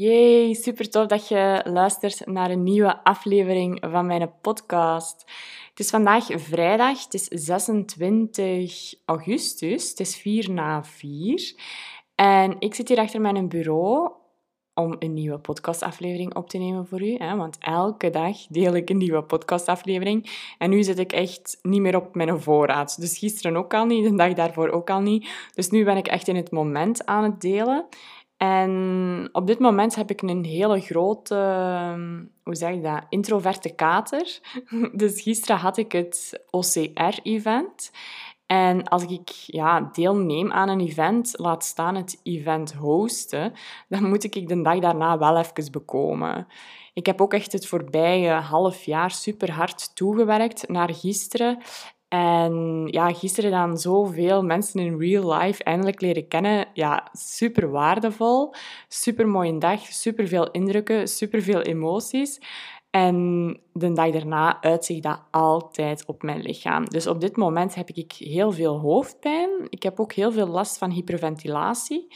Yay, super tof dat je luistert naar een nieuwe aflevering van mijn podcast. Het is vandaag vrijdag, het is 26 augustus, het is 4 na 4. En ik zit hier achter mijn bureau om een nieuwe podcastaflevering op te nemen voor u. Hè? Want elke dag deel ik een nieuwe podcastaflevering. En nu zit ik echt niet meer op mijn voorraad. Dus gisteren ook al niet, de dag daarvoor ook al niet. Dus nu ben ik echt in het moment aan het delen. En op dit moment heb ik een hele grote, hoe zeg ik dat, introverte kater. Dus gisteren had ik het OCR-event. En als ik ja, deelneem aan een event, laat staan het event hosten, dan moet ik de dag daarna wel even bekomen. Ik heb ook echt het voorbije half jaar super hard toegewerkt naar gisteren. En ja, gisteren dan zoveel mensen in real life eindelijk leren kennen. Ja, super waardevol. Super mooie dag. Super veel indrukken. Super veel emoties. En de dag daarna uitzicht dat altijd op mijn lichaam. Dus op dit moment heb ik heel veel hoofdpijn. Ik heb ook heel veel last van hyperventilatie.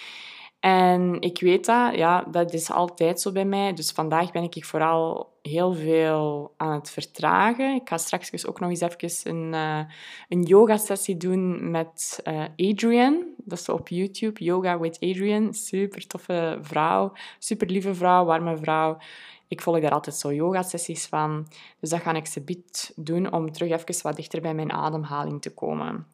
En ik weet dat, ja, dat is altijd zo bij mij. Dus vandaag ben ik vooral heel veel aan het vertragen. Ik ga straks ook nog eens even een, uh, een yoga-sessie doen met uh, Adrian. Dat is op YouTube, Yoga with Adrian. Super toffe vrouw, super lieve vrouw, warme vrouw. Ik volg daar altijd zo yoga-sessies van. Dus dat ga ik ze doen om terug even wat dichter bij mijn ademhaling te komen.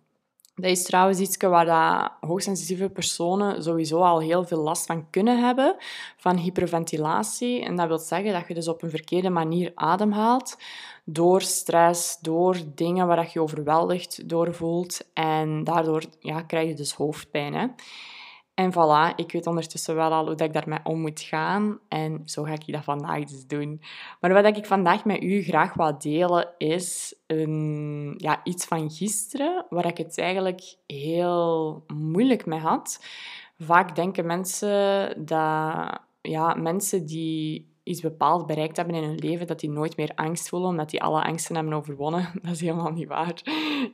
Dat is trouwens iets waar hoogsensitieve personen sowieso al heel veel last van kunnen hebben, van hyperventilatie. En dat wil zeggen dat je dus op een verkeerde manier ademhaalt, door stress, door dingen waar je overweldigd door voelt. En daardoor ja, krijg je dus hoofdpijn. Hè. En voilà, ik weet ondertussen wel al hoe dat ik daarmee om moet gaan. En zo ga ik dat vandaag dus doen. Maar wat ik vandaag met u graag wil delen, is een, ja, iets van gisteren, waar ik het eigenlijk heel moeilijk mee had. Vaak denken mensen dat ja, mensen die iets bepaald bereikt hebben in hun leven, dat die nooit meer angst voelen, omdat die alle angsten hebben overwonnen. Dat is helemaal niet waar.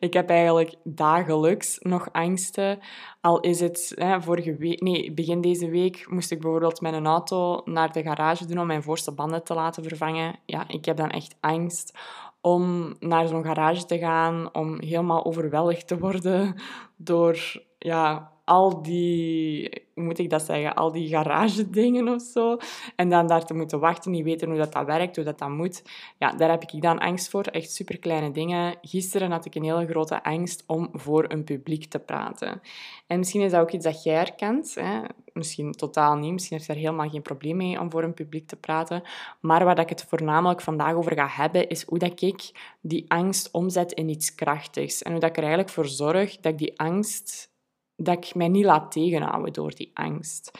Ik heb eigenlijk dagelijks nog angsten. Al is het hè, vorige week, nee, begin deze week moest ik bijvoorbeeld mijn auto naar de garage doen om mijn voorste banden te laten vervangen. Ja, ik heb dan echt angst om naar zo'n garage te gaan, om helemaal overweldigd te worden door ja, al die, hoe moet ik dat zeggen, al die garage dingen of zo. En dan daar te moeten wachten, niet weten hoe dat, dat werkt, hoe dat, dat moet. Ja, daar heb ik dan angst voor. Echt super kleine dingen. Gisteren had ik een hele grote angst om voor een publiek te praten. En misschien is dat ook iets dat jij herkent. Hè? Misschien totaal niet. Misschien je daar helemaal geen probleem mee om voor een publiek te praten. Maar waar ik het voornamelijk vandaag over ga hebben, is hoe dat ik die angst omzet in iets krachtigs. En hoe dat ik er eigenlijk voor zorg dat ik die angst dat ik mij niet laat tegenhouden door die angst.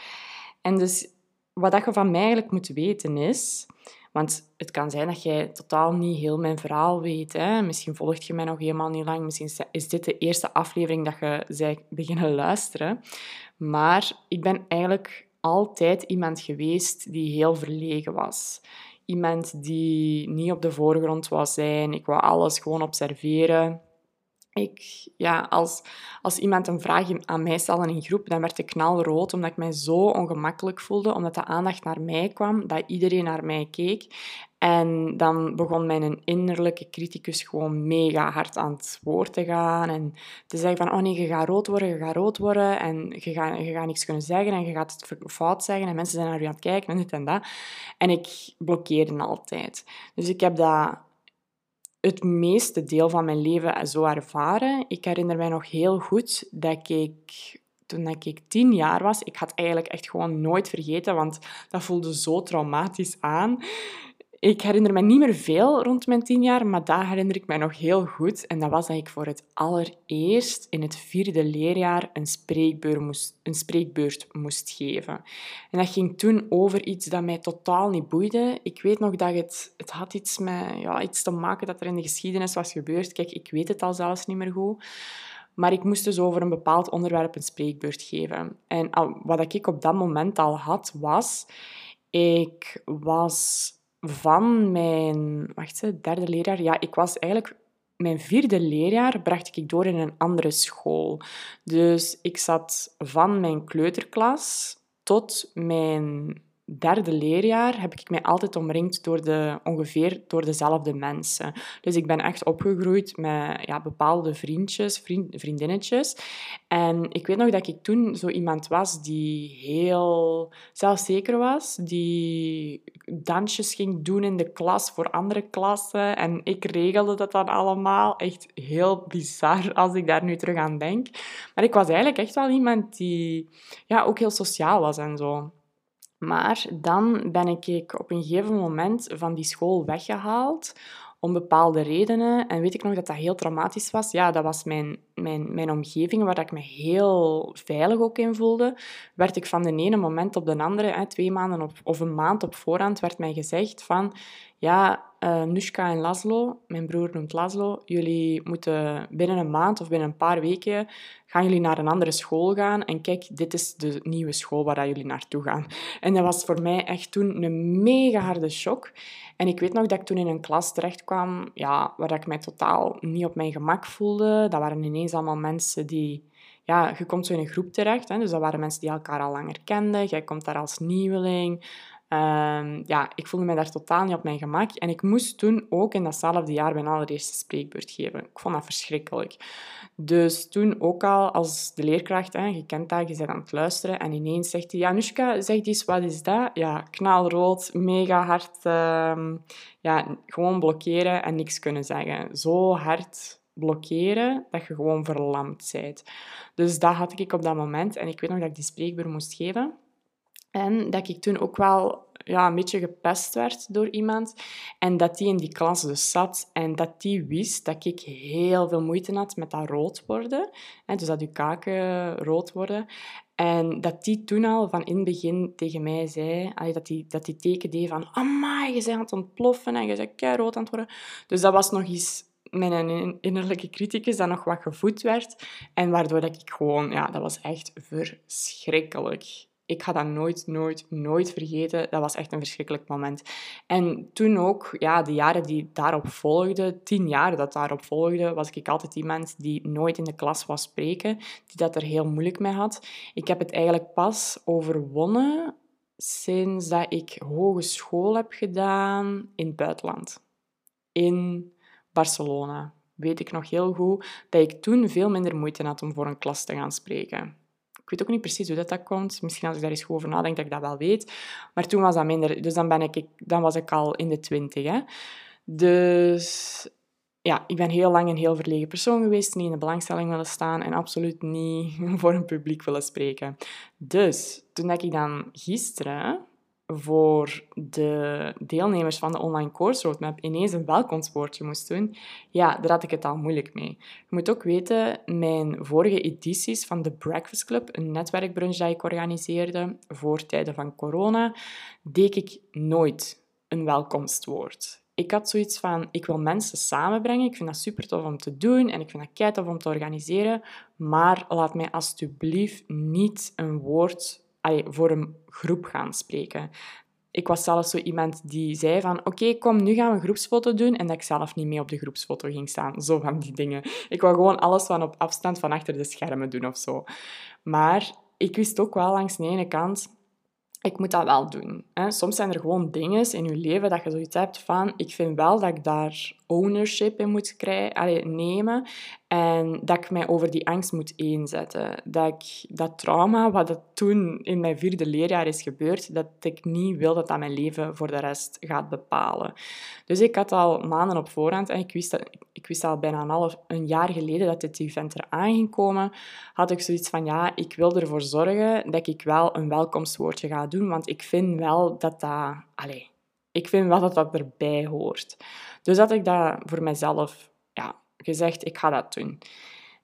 En dus wat dat je van mij eigenlijk moet weten is... Want het kan zijn dat jij totaal niet heel mijn verhaal weet. Hè? Misschien volgt je mij nog helemaal niet lang. Misschien is dit de eerste aflevering dat je zij beginnen luisteren. Maar ik ben eigenlijk altijd iemand geweest die heel verlegen was. Iemand die niet op de voorgrond wou zijn. Ik wou alles gewoon observeren ik, ja, als, als iemand een vraag aan mij stelde in groep, dan werd ik knalrood, omdat ik mij zo ongemakkelijk voelde, omdat de aandacht naar mij kwam, dat iedereen naar mij keek. En dan begon mijn innerlijke criticus gewoon mega hard aan het woord te gaan. En te zeggen van, oh nee, je gaat rood worden, je gaat rood worden. En je gaat, je gaat niks kunnen zeggen en je gaat het fout zeggen. En mensen zijn naar je aan het kijken en dit en dat. En ik blokkeerde altijd. Dus ik heb dat het meeste deel van mijn leven zo ervaren. Ik herinner mij nog heel goed dat ik toen ik tien jaar was, ik had eigenlijk echt gewoon nooit vergeten, want dat voelde zo traumatisch aan. Ik herinner me niet meer veel rond mijn tien jaar, maar daar herinner ik mij nog heel goed. En dat was dat ik voor het allereerst in het vierde leerjaar een spreekbeurt moest, een spreekbeurt moest geven. En dat ging toen over iets dat mij totaal niet boeide. Ik weet nog dat het, het had iets, met, ja, iets te maken dat er in de geschiedenis was gebeurd. Kijk, ik weet het al zelfs niet meer goed. Maar ik moest dus over een bepaald onderwerp een spreekbeurt geven. En wat ik op dat moment al had, was... Ik was van mijn wacht, derde leerjaar. Ja, ik was eigenlijk mijn vierde leerjaar bracht ik door in een andere school. Dus ik zat van mijn kleuterklas tot mijn derde leerjaar heb ik mij altijd omringd door de, ongeveer door dezelfde mensen. Dus ik ben echt opgegroeid met ja, bepaalde vriendjes, vriend, vriendinnetjes. En ik weet nog dat ik toen zo iemand was die heel zelfzeker was, die dansjes ging doen in de klas voor andere klassen. En ik regelde dat dan allemaal. Echt heel bizar als ik daar nu terug aan denk. Maar ik was eigenlijk echt wel iemand die ja, ook heel sociaal was en zo. Maar dan ben ik op een gegeven moment van die school weggehaald om bepaalde redenen. En weet ik nog dat dat heel traumatisch was. Ja, dat was mijn, mijn, mijn omgeving waar ik me heel veilig ook in voelde. Werd ik van de ene moment op de andere, hè, twee maanden op, of een maand op voorhand, werd mij gezegd van... Ja, uh, Nushka en Laszlo, mijn broer noemt Laszlo, jullie moeten binnen een maand of binnen een paar weken gaan jullie naar een andere school gaan. En kijk, dit is de nieuwe school waar jullie naartoe gaan. En dat was voor mij echt toen een mega harde shock. En ik weet nog dat ik toen in een klas terecht kwam ja, waar ik mij totaal niet op mijn gemak voelde. Dat waren ineens allemaal mensen die... Ja, je komt zo in een groep terecht. Hè, dus dat waren mensen die elkaar al langer kenden. Jij komt daar als nieuweling. Um, ja, ik voelde me daar totaal niet op mijn gemak. En ik moest toen ook in datzelfde jaar mijn allereerste spreekbeurt geven. Ik vond dat verschrikkelijk. Dus toen ook al als de leerkracht, hè, je kent dat, je bent aan het luisteren en ineens zegt hij, Janushka, zeg eens, wat is dat? Ja, knalrood, mega hard, uh, ja, gewoon blokkeren en niks kunnen zeggen. Zo hard blokkeren dat je gewoon verlamd bent. Dus dat had ik op dat moment en ik weet nog dat ik die spreekbeurt moest geven. En dat ik toen ook wel ja, een beetje gepest werd door iemand. En dat die in die klas dus zat en dat die wist dat ik heel veel moeite had met dat rood worden. Dus dat je kaken rood worden. En dat die toen al van in het begin tegen mij zei, dat die, dat die teken deed van amai, je bent aan het ontploffen en je bent rood aan het worden. Dus dat was nog eens mijn innerlijke criticus dat nog wat gevoed werd. En waardoor dat ik gewoon, ja, dat was echt verschrikkelijk ik ga dat nooit, nooit, nooit vergeten. Dat was echt een verschrikkelijk moment. En toen ook, ja, de jaren die daarop volgden, tien jaar dat daarop volgde, was ik altijd iemand die nooit in de klas was spreken, die dat er heel moeilijk mee had. Ik heb het eigenlijk pas overwonnen sinds dat ik hogeschool heb gedaan in het buitenland. In Barcelona. Weet ik nog heel goed dat ik toen veel minder moeite had om voor een klas te gaan spreken. Ik weet ook niet precies hoe dat, dat komt. Misschien als ik daar eens over nadenk, dat ik dat wel weet. Maar toen was dat minder. Dus dan, ben ik, dan was ik al in de twintig. Hè. Dus ja, ik ben heel lang een heel verlegen persoon geweest, niet in de belangstelling willen staan en absoluut niet voor een publiek willen spreken. Dus toen ik dan gisteren voor de deelnemers van de online course roadmap ineens een welkomstwoordje moest doen, ja, daar had ik het al moeilijk mee. Je moet ook weten, mijn vorige edities van de Breakfast Club, een netwerkbrunch dat ik organiseerde voor tijden van corona, deed ik nooit een welkomstwoord. Ik had zoiets van, ik wil mensen samenbrengen, ik vind dat super tof om te doen en ik vind dat kei tof om te organiseren, maar laat mij alsjeblieft niet een woord voor een groep gaan spreken. Ik was zelfs zo iemand die zei van oké, kom, nu gaan we een groepsfoto doen en dat ik zelf niet mee op de groepsfoto ging staan. Zo van die dingen. Ik wou gewoon alles van op afstand van achter de schermen doen of zo. Maar ik wist ook wel langs de ene kant, ik moet dat wel doen. Soms zijn er gewoon dingen in je leven dat je zoiets hebt van ik vind wel dat ik daar ownership in moet krijgen, nemen. En dat ik mij over die angst moet inzetten. Dat ik dat trauma, wat dat toen in mijn vierde leerjaar is gebeurd, dat ik niet wil dat dat mijn leven voor de rest gaat bepalen. Dus ik had al maanden op voorhand, en ik wist, dat, ik wist al bijna een, half, een jaar geleden dat dit event eraan ging komen, had ik zoiets van, ja, ik wil ervoor zorgen dat ik wel een welkomstwoordje ga doen, want ik vind wel dat dat... Allez, ik vind wel dat dat erbij hoort. Dus had ik dat voor mezelf gezegd, ik ga dat doen.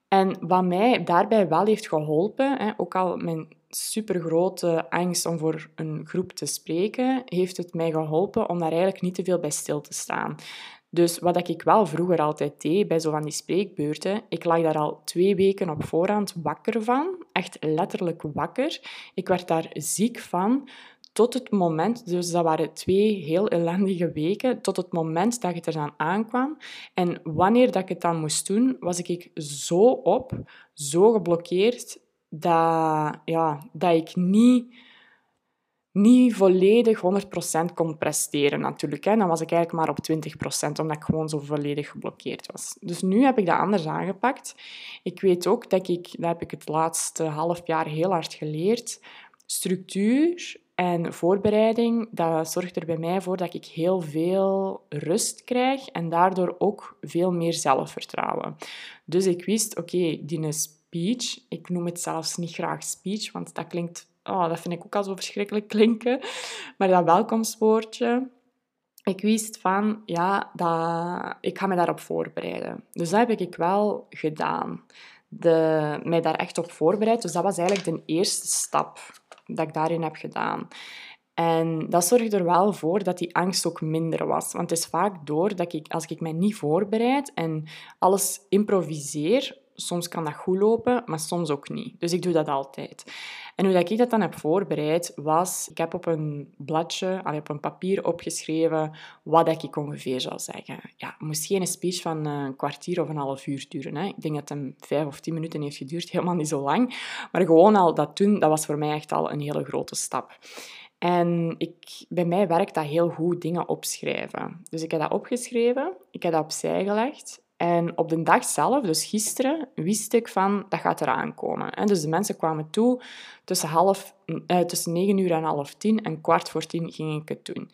En wat mij daarbij wel heeft geholpen, hè, ook al mijn supergrote angst om voor een groep te spreken, heeft het mij geholpen om daar eigenlijk niet te veel bij stil te staan. Dus wat ik wel vroeger altijd deed bij zo van die spreekbeurten, ik lag daar al twee weken op voorhand wakker van, echt letterlijk wakker. Ik werd daar ziek van, tot het moment, dus dat waren twee heel ellendige weken, tot het moment dat het er dan aankwam. En wanneer dat ik het dan moest doen, was ik zo op, zo geblokkeerd, dat, ja, dat ik niet niet volledig 100% kon presteren natuurlijk. Hè. Dan was ik eigenlijk maar op 20%, omdat ik gewoon zo volledig geblokkeerd was. Dus nu heb ik dat anders aangepakt. Ik weet ook dat ik, dat heb ik het laatste half jaar heel hard geleerd, structuur en voorbereiding, dat zorgt er bij mij voor dat ik heel veel rust krijg en daardoor ook veel meer zelfvertrouwen. Dus ik wist, oké, okay, die speech, ik noem het zelfs niet graag speech, want dat klinkt oh, dat vind ik ook al zo verschrikkelijk klinken. Maar dat welkomstwoordje, ik wist van, ja, dat, ik ga me daarop voorbereiden. Dus dat heb ik wel gedaan. De, mij daar echt op voorbereid. Dus dat was eigenlijk de eerste stap dat ik daarin heb gedaan. En dat zorgde er wel voor dat die angst ook minder was. Want het is vaak door dat ik, als ik mij niet voorbereid en alles improviseer, soms kan dat goed lopen, maar soms ook niet. Dus ik doe dat altijd. En hoe ik dat dan heb voorbereid, was... Ik heb op een bladje, op een papier opgeschreven wat ik ongeveer zou zeggen. Ja, het moest geen speech van een kwartier of een half uur duren. Hè. Ik denk dat het hem vijf of tien minuten heeft geduurd. Helemaal niet zo lang. Maar gewoon al dat doen, dat was voor mij echt al een hele grote stap. En ik, bij mij werkt dat heel goed, dingen opschrijven. Dus ik heb dat opgeschreven, ik heb dat opzij gelegd en op de dag zelf, dus gisteren, wist ik van dat gaat eraan komen. Dus de mensen kwamen toe tussen, half, eh, tussen 9 uur en half tien en kwart voor tien ging ik het doen.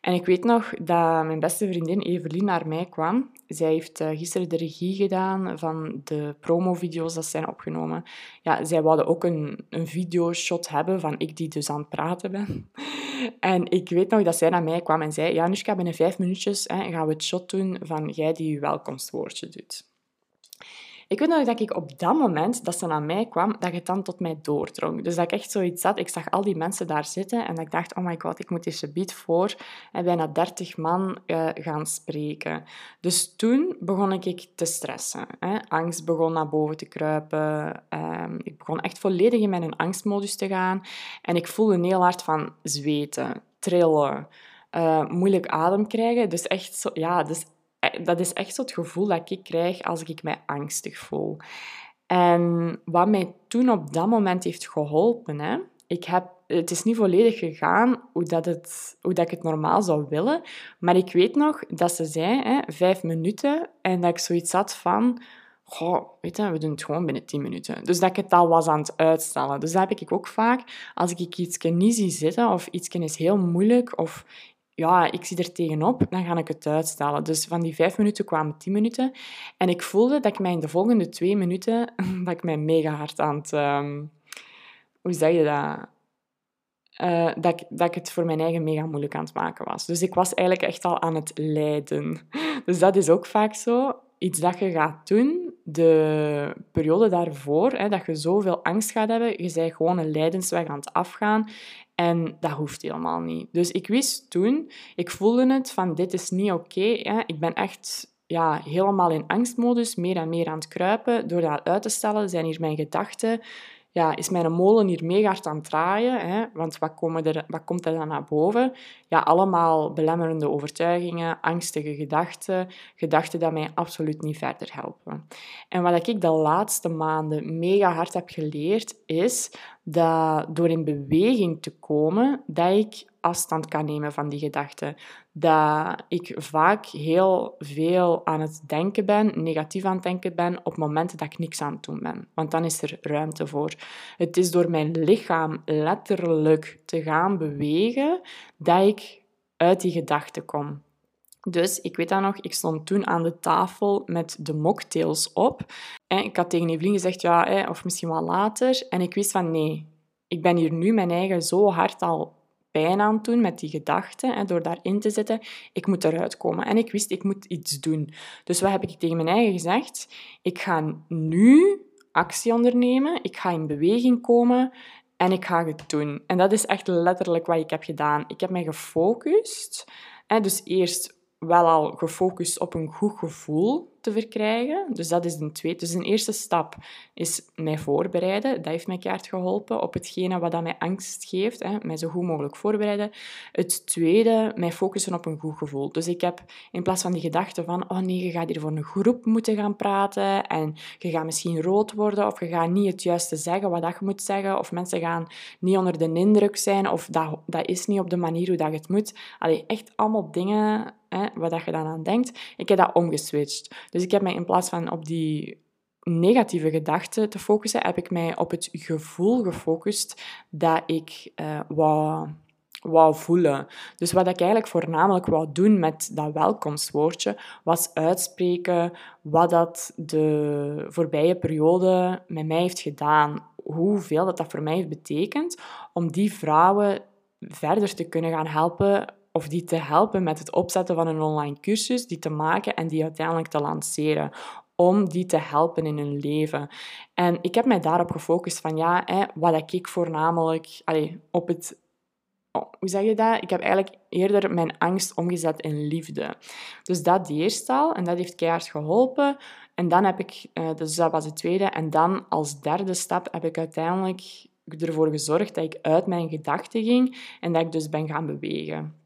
En ik weet nog dat mijn beste vriendin Evelien naar mij kwam. Zij heeft uh, gisteren de regie gedaan van de promovideo's dat zijn opgenomen. Ja, zij wilde ook een, een videoshot hebben van ik die dus aan het praten ben. En ik weet nog dat zij naar mij kwam en zei, ja, Nushka, binnen vijf minuutjes hè, gaan we het shot doen van jij die je welkomstwoordje doet. Ik weet nog dat ik op dat moment dat ze naar mij kwam, dat het dan tot mij doordrong. Dus dat ik echt zoiets zat, ik zag al die mensen daar zitten en ik dacht, oh my god, ik moet deze beat voor en bijna 30 man uh, gaan spreken. Dus toen begon ik te stressen. Hè. Angst begon naar boven te kruipen. Um, ik begon echt volledig in mijn angstmodus te gaan. En ik voelde heel hard van zweten, trillen, uh, moeilijk adem krijgen. Dus echt zo, ja, dus eh, dat is echt het gevoel dat ik krijg als ik mij angstig voel. En wat mij toen op dat moment heeft geholpen, hè, ik heb, het is niet volledig gegaan hoe, dat het, hoe dat ik het normaal zou willen, maar ik weet nog dat ze zei, hè, vijf minuten, en dat ik zoiets had van, goh, weet je, we doen het gewoon binnen tien minuten. Dus dat ik het al was aan het uitstellen. Dus dat heb ik ook vaak, als ik iets niet zie zitten, of iets is heel moeilijk, of ja, ik zie er tegenop, dan ga ik het uitstellen. Dus van die vijf minuten kwamen tien minuten. En ik voelde dat ik mij in de volgende twee minuten, dat ik mij mega hard aan het... Um, hoe zeg je dat? Uh, dat, ik, dat ik het voor mijn eigen mega moeilijk aan het maken was. Dus ik was eigenlijk echt al aan het lijden. Dus dat is ook vaak zo. Iets dat je gaat doen, de periode daarvoor, hè, dat je zoveel angst gaat hebben, je bent gewoon een lijdensweg aan het afgaan. En dat hoeft helemaal niet. Dus ik wist toen, ik voelde het van dit is niet oké. ik ben echt ja, helemaal in angstmodus, meer en meer aan het kruipen. Door dat uit te stellen zijn hier mijn gedachten ja, is mijn molen hier mega hard aan het draaien. Hè? Want wat, komen er, wat komt er dan naar boven? Ja, allemaal belemmerende overtuigingen, angstige gedachten, gedachten die mij absoluut niet verder helpen. En wat ik de laatste maanden mega hard heb geleerd, is dat door in beweging te komen, dat ik afstand kan nemen van die gedachten. Dat ik vaak heel veel aan het denken ben, negatief aan het denken ben, op momenten dat ik niks aan het doen ben. Want dan is er ruimte voor. Het is door mijn lichaam letterlijk te gaan bewegen dat ik uit die gedachten kom. Dus ik weet dat nog, ik stond toen aan de tafel met de mocktails op. En ik had tegen Evelien gezegd, ja, of misschien wel later. En ik wist van, nee, ik ben hier nu mijn eigen zo hard al pijn aan doen met die gedachten, door daarin te zitten. Ik moet eruit komen. En ik wist, ik moet iets doen. Dus wat heb ik tegen mijn eigen gezegd? Ik ga nu actie ondernemen. Ik ga in beweging komen. En ik ga het doen. En dat is echt letterlijk wat ik heb gedaan. Ik heb mij gefocust. Dus eerst wel al gefocust op een goed gevoel te verkrijgen. Dus dat is een tweede. Dus een eerste stap is mij voorbereiden. Dat heeft mij keihard geholpen op hetgene wat dat mij angst geeft. Hè. Mij zo goed mogelijk voorbereiden. Het tweede, mij focussen op een goed gevoel. Dus ik heb in plaats van die gedachte van oh nee, je gaat hier voor een groep moeten gaan praten en je gaat misschien rood worden of je gaat niet het juiste zeggen wat dat je moet zeggen of mensen gaan niet onder de indruk zijn of dat, dat is niet op de manier hoe dat het moet. Allee, echt allemaal dingen hè, waar dat je dan aan denkt. Ik heb dat omgeswitcht. Dus ik heb mij in plaats van op die negatieve gedachten te focussen, heb ik mij op het gevoel gefocust dat ik uh, wou, wou voelen. Dus wat ik eigenlijk voornamelijk wou doen met dat welkomstwoordje, was uitspreken wat dat de voorbije periode met mij heeft gedaan. Hoeveel dat, dat voor mij heeft betekend om die vrouwen verder te kunnen gaan helpen of die te helpen met het opzetten van een online cursus, die te maken en die uiteindelijk te lanceren om die te helpen in hun leven. En ik heb mij daarop gefocust van ja, hè, wat ik voornamelijk allez, op het oh, hoe zeg je dat? Ik heb eigenlijk eerder mijn angst omgezet in liefde. Dus dat eerst al, en dat heeft keihard geholpen. En dan heb ik, uh, dus dat was de tweede. En dan als derde stap heb ik uiteindelijk ervoor gezorgd dat ik uit mijn gedachten ging en dat ik dus ben gaan bewegen.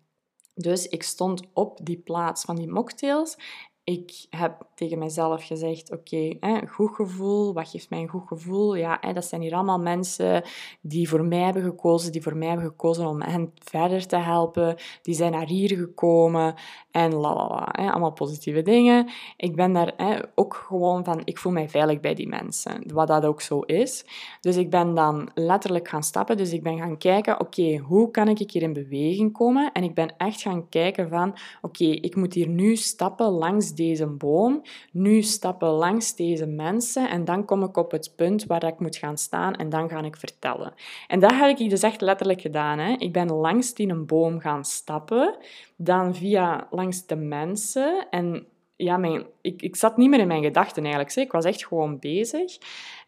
Dus ik stond op die plaats van die mocktails ik heb tegen mezelf gezegd, oké, goed gevoel, wat geeft mij een goed gevoel? Ja, hè, dat zijn hier allemaal mensen die voor mij hebben gekozen, die voor mij hebben gekozen om hen verder te helpen. Die zijn naar hier gekomen en la Hè, allemaal positieve dingen. Ik ben daar hè, ook gewoon van, ik voel mij veilig bij die mensen, wat dat ook zo is. Dus ik ben dan letterlijk gaan stappen, dus ik ben gaan kijken, oké, hoe kan ik hier in beweging komen? En ik ben echt gaan kijken van, oké, ik moet hier nu stappen langs deze boom, nu stappen langs deze mensen en dan kom ik op het punt waar ik moet gaan staan en dan ga ik vertellen. En dat heb ik dus echt letterlijk gedaan. Hè. Ik ben langs die een boom gaan stappen, dan via langs de mensen en ja, mijn, ik, ik zat niet meer in mijn gedachten eigenlijk. Ik was echt gewoon bezig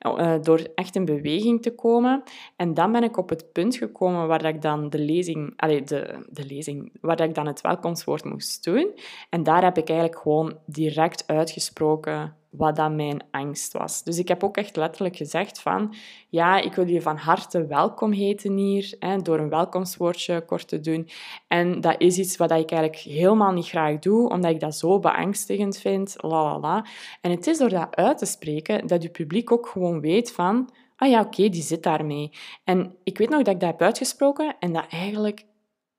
uh, door echt in beweging te komen. En dan ben ik op het punt gekomen waar ik dan de lezing, allee, de, de lezing, waar ik dan het welkomstwoord moest doen. En daar heb ik eigenlijk gewoon direct uitgesproken wat dat mijn angst was. Dus ik heb ook echt letterlijk gezegd van, ja, ik wil je van harte welkom heten hier, hè, door een welkomstwoordje kort te doen. En dat is iets wat ik eigenlijk helemaal niet graag doe, omdat ik dat zo beangstigend vind, la la la. En het is door dat uit te spreken dat je publiek ook gewoon weet van, ah ja, oké, die zit daarmee. En ik weet nog dat ik dat heb uitgesproken en dat eigenlijk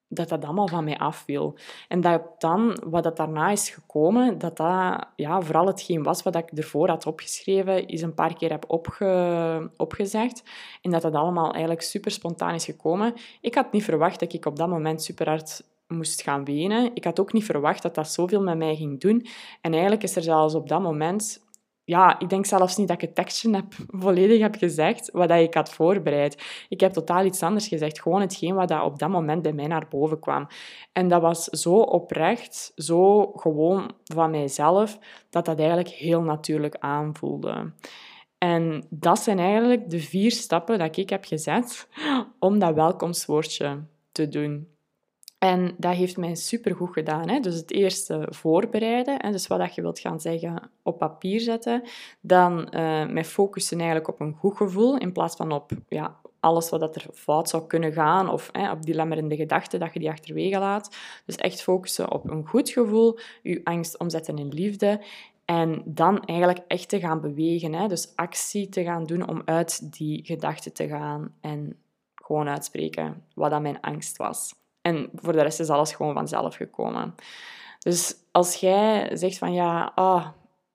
dat dat allemaal van mij afviel. En dat dan, wat dat daarna is gekomen, dat dat ja, vooral hetgeen was wat ik ervoor had opgeschreven, is een paar keer heb opge, opgezegd. En dat dat allemaal eigenlijk super spontaan is gekomen. Ik had niet verwacht dat ik op dat moment super hard moest gaan wenen. Ik had ook niet verwacht dat dat zoveel met mij ging doen. En eigenlijk is er zelfs op dat moment ja, ik denk zelfs niet dat ik het tekstje heb, volledig heb gezegd wat ik had voorbereid. Ik heb totaal iets anders gezegd. Gewoon hetgeen wat dat op dat moment bij mij naar boven kwam. En dat was zo oprecht, zo gewoon van mijzelf, dat dat eigenlijk heel natuurlijk aanvoelde. En dat zijn eigenlijk de vier stappen dat ik heb gezet om dat welkomstwoordje te doen. En dat heeft mij supergoed gedaan. Hè? Dus het eerste voorbereiden, dus wat je wilt gaan zeggen op papier zetten. Dan uh, mij focussen eigenlijk op een goed gevoel in plaats van op ja, alles wat er fout zou kunnen gaan of hè, op die lemmerende gedachten dat je die achterwege laat. Dus echt focussen op een goed gevoel, je angst omzetten in liefde en dan eigenlijk echt te gaan bewegen. Hè? Dus actie te gaan doen om uit die gedachten te gaan en gewoon uitspreken wat dat mijn angst was. En voor de rest is alles gewoon vanzelf gekomen. Dus als jij zegt van ja, ah,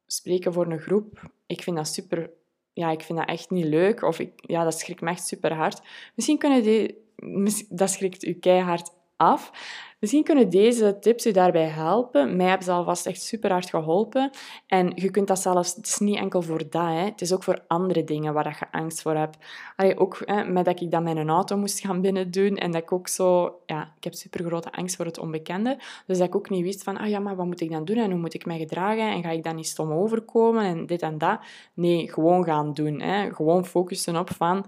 spreken voor een groep, ik vind dat super, ja, ik vind dat echt niet leuk, of ik, ja, dat schrikt me echt super hard. Misschien kunnen die, dat schrikt u keihard af. Misschien kunnen deze tips u daarbij helpen. Mij hebben ze alvast echt super hard geholpen. En je kunt dat zelfs, het is niet enkel voor dat, hè. het is ook voor andere dingen waar je angst voor hebt. Allee, ook hè, met dat ik dan mijn auto moest gaan binnen doen en dat ik ook zo, ja, ik heb super grote angst voor het onbekende. Dus dat ik ook niet wist van, ah ja, maar wat moet ik dan doen en hoe moet ik mij gedragen en ga ik dan niet stom overkomen en dit en dat. Nee, gewoon gaan doen. Hè. Gewoon focussen op van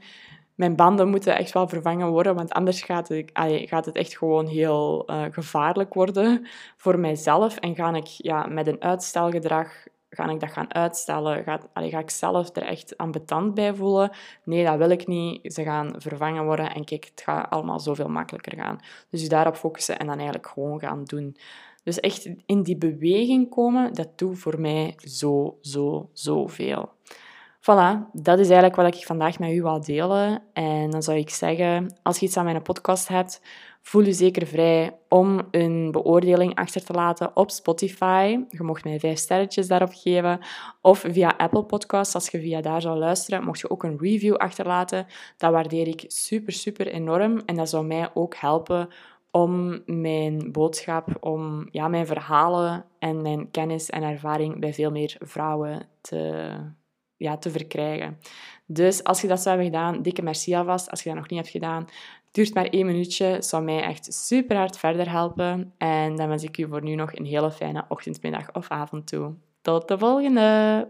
mijn banden moeten echt wel vervangen worden, want anders gaat het, gaat het echt gewoon heel uh, gevaarlijk worden voor mijzelf. En ga ik ja, met een uitstelgedrag ga ik dat gaan uitstellen? Ga, ga ik zelf er echt aan betand bij voelen? Nee, dat wil ik niet. Ze gaan vervangen worden en kijk, het gaat allemaal zoveel makkelijker gaan. Dus je daarop focussen en dan eigenlijk gewoon gaan doen. Dus echt in die beweging komen, dat doet voor mij zo, zo, zoveel. Voilà, dat is eigenlijk wat ik vandaag met u wil delen. En dan zou ik zeggen, als je iets aan mijn podcast hebt, voel je zeker vrij om een beoordeling achter te laten op Spotify. Je mocht mij vijf sterretjes daarop geven. Of via Apple Podcasts, als je via daar zou luisteren, mocht je ook een review achterlaten. Dat waardeer ik super, super enorm. En dat zou mij ook helpen om mijn boodschap, om ja, mijn verhalen en mijn kennis en ervaring bij veel meer vrouwen te, ja, te verkrijgen. Dus als je dat zou hebben gedaan, dikke merci alvast. Als je dat nog niet hebt gedaan, duurt maar één minuutje. Zou mij echt super hard verder helpen. En dan wens ik u voor nu nog een hele fijne ochtend, middag of avond toe. Tot de volgende!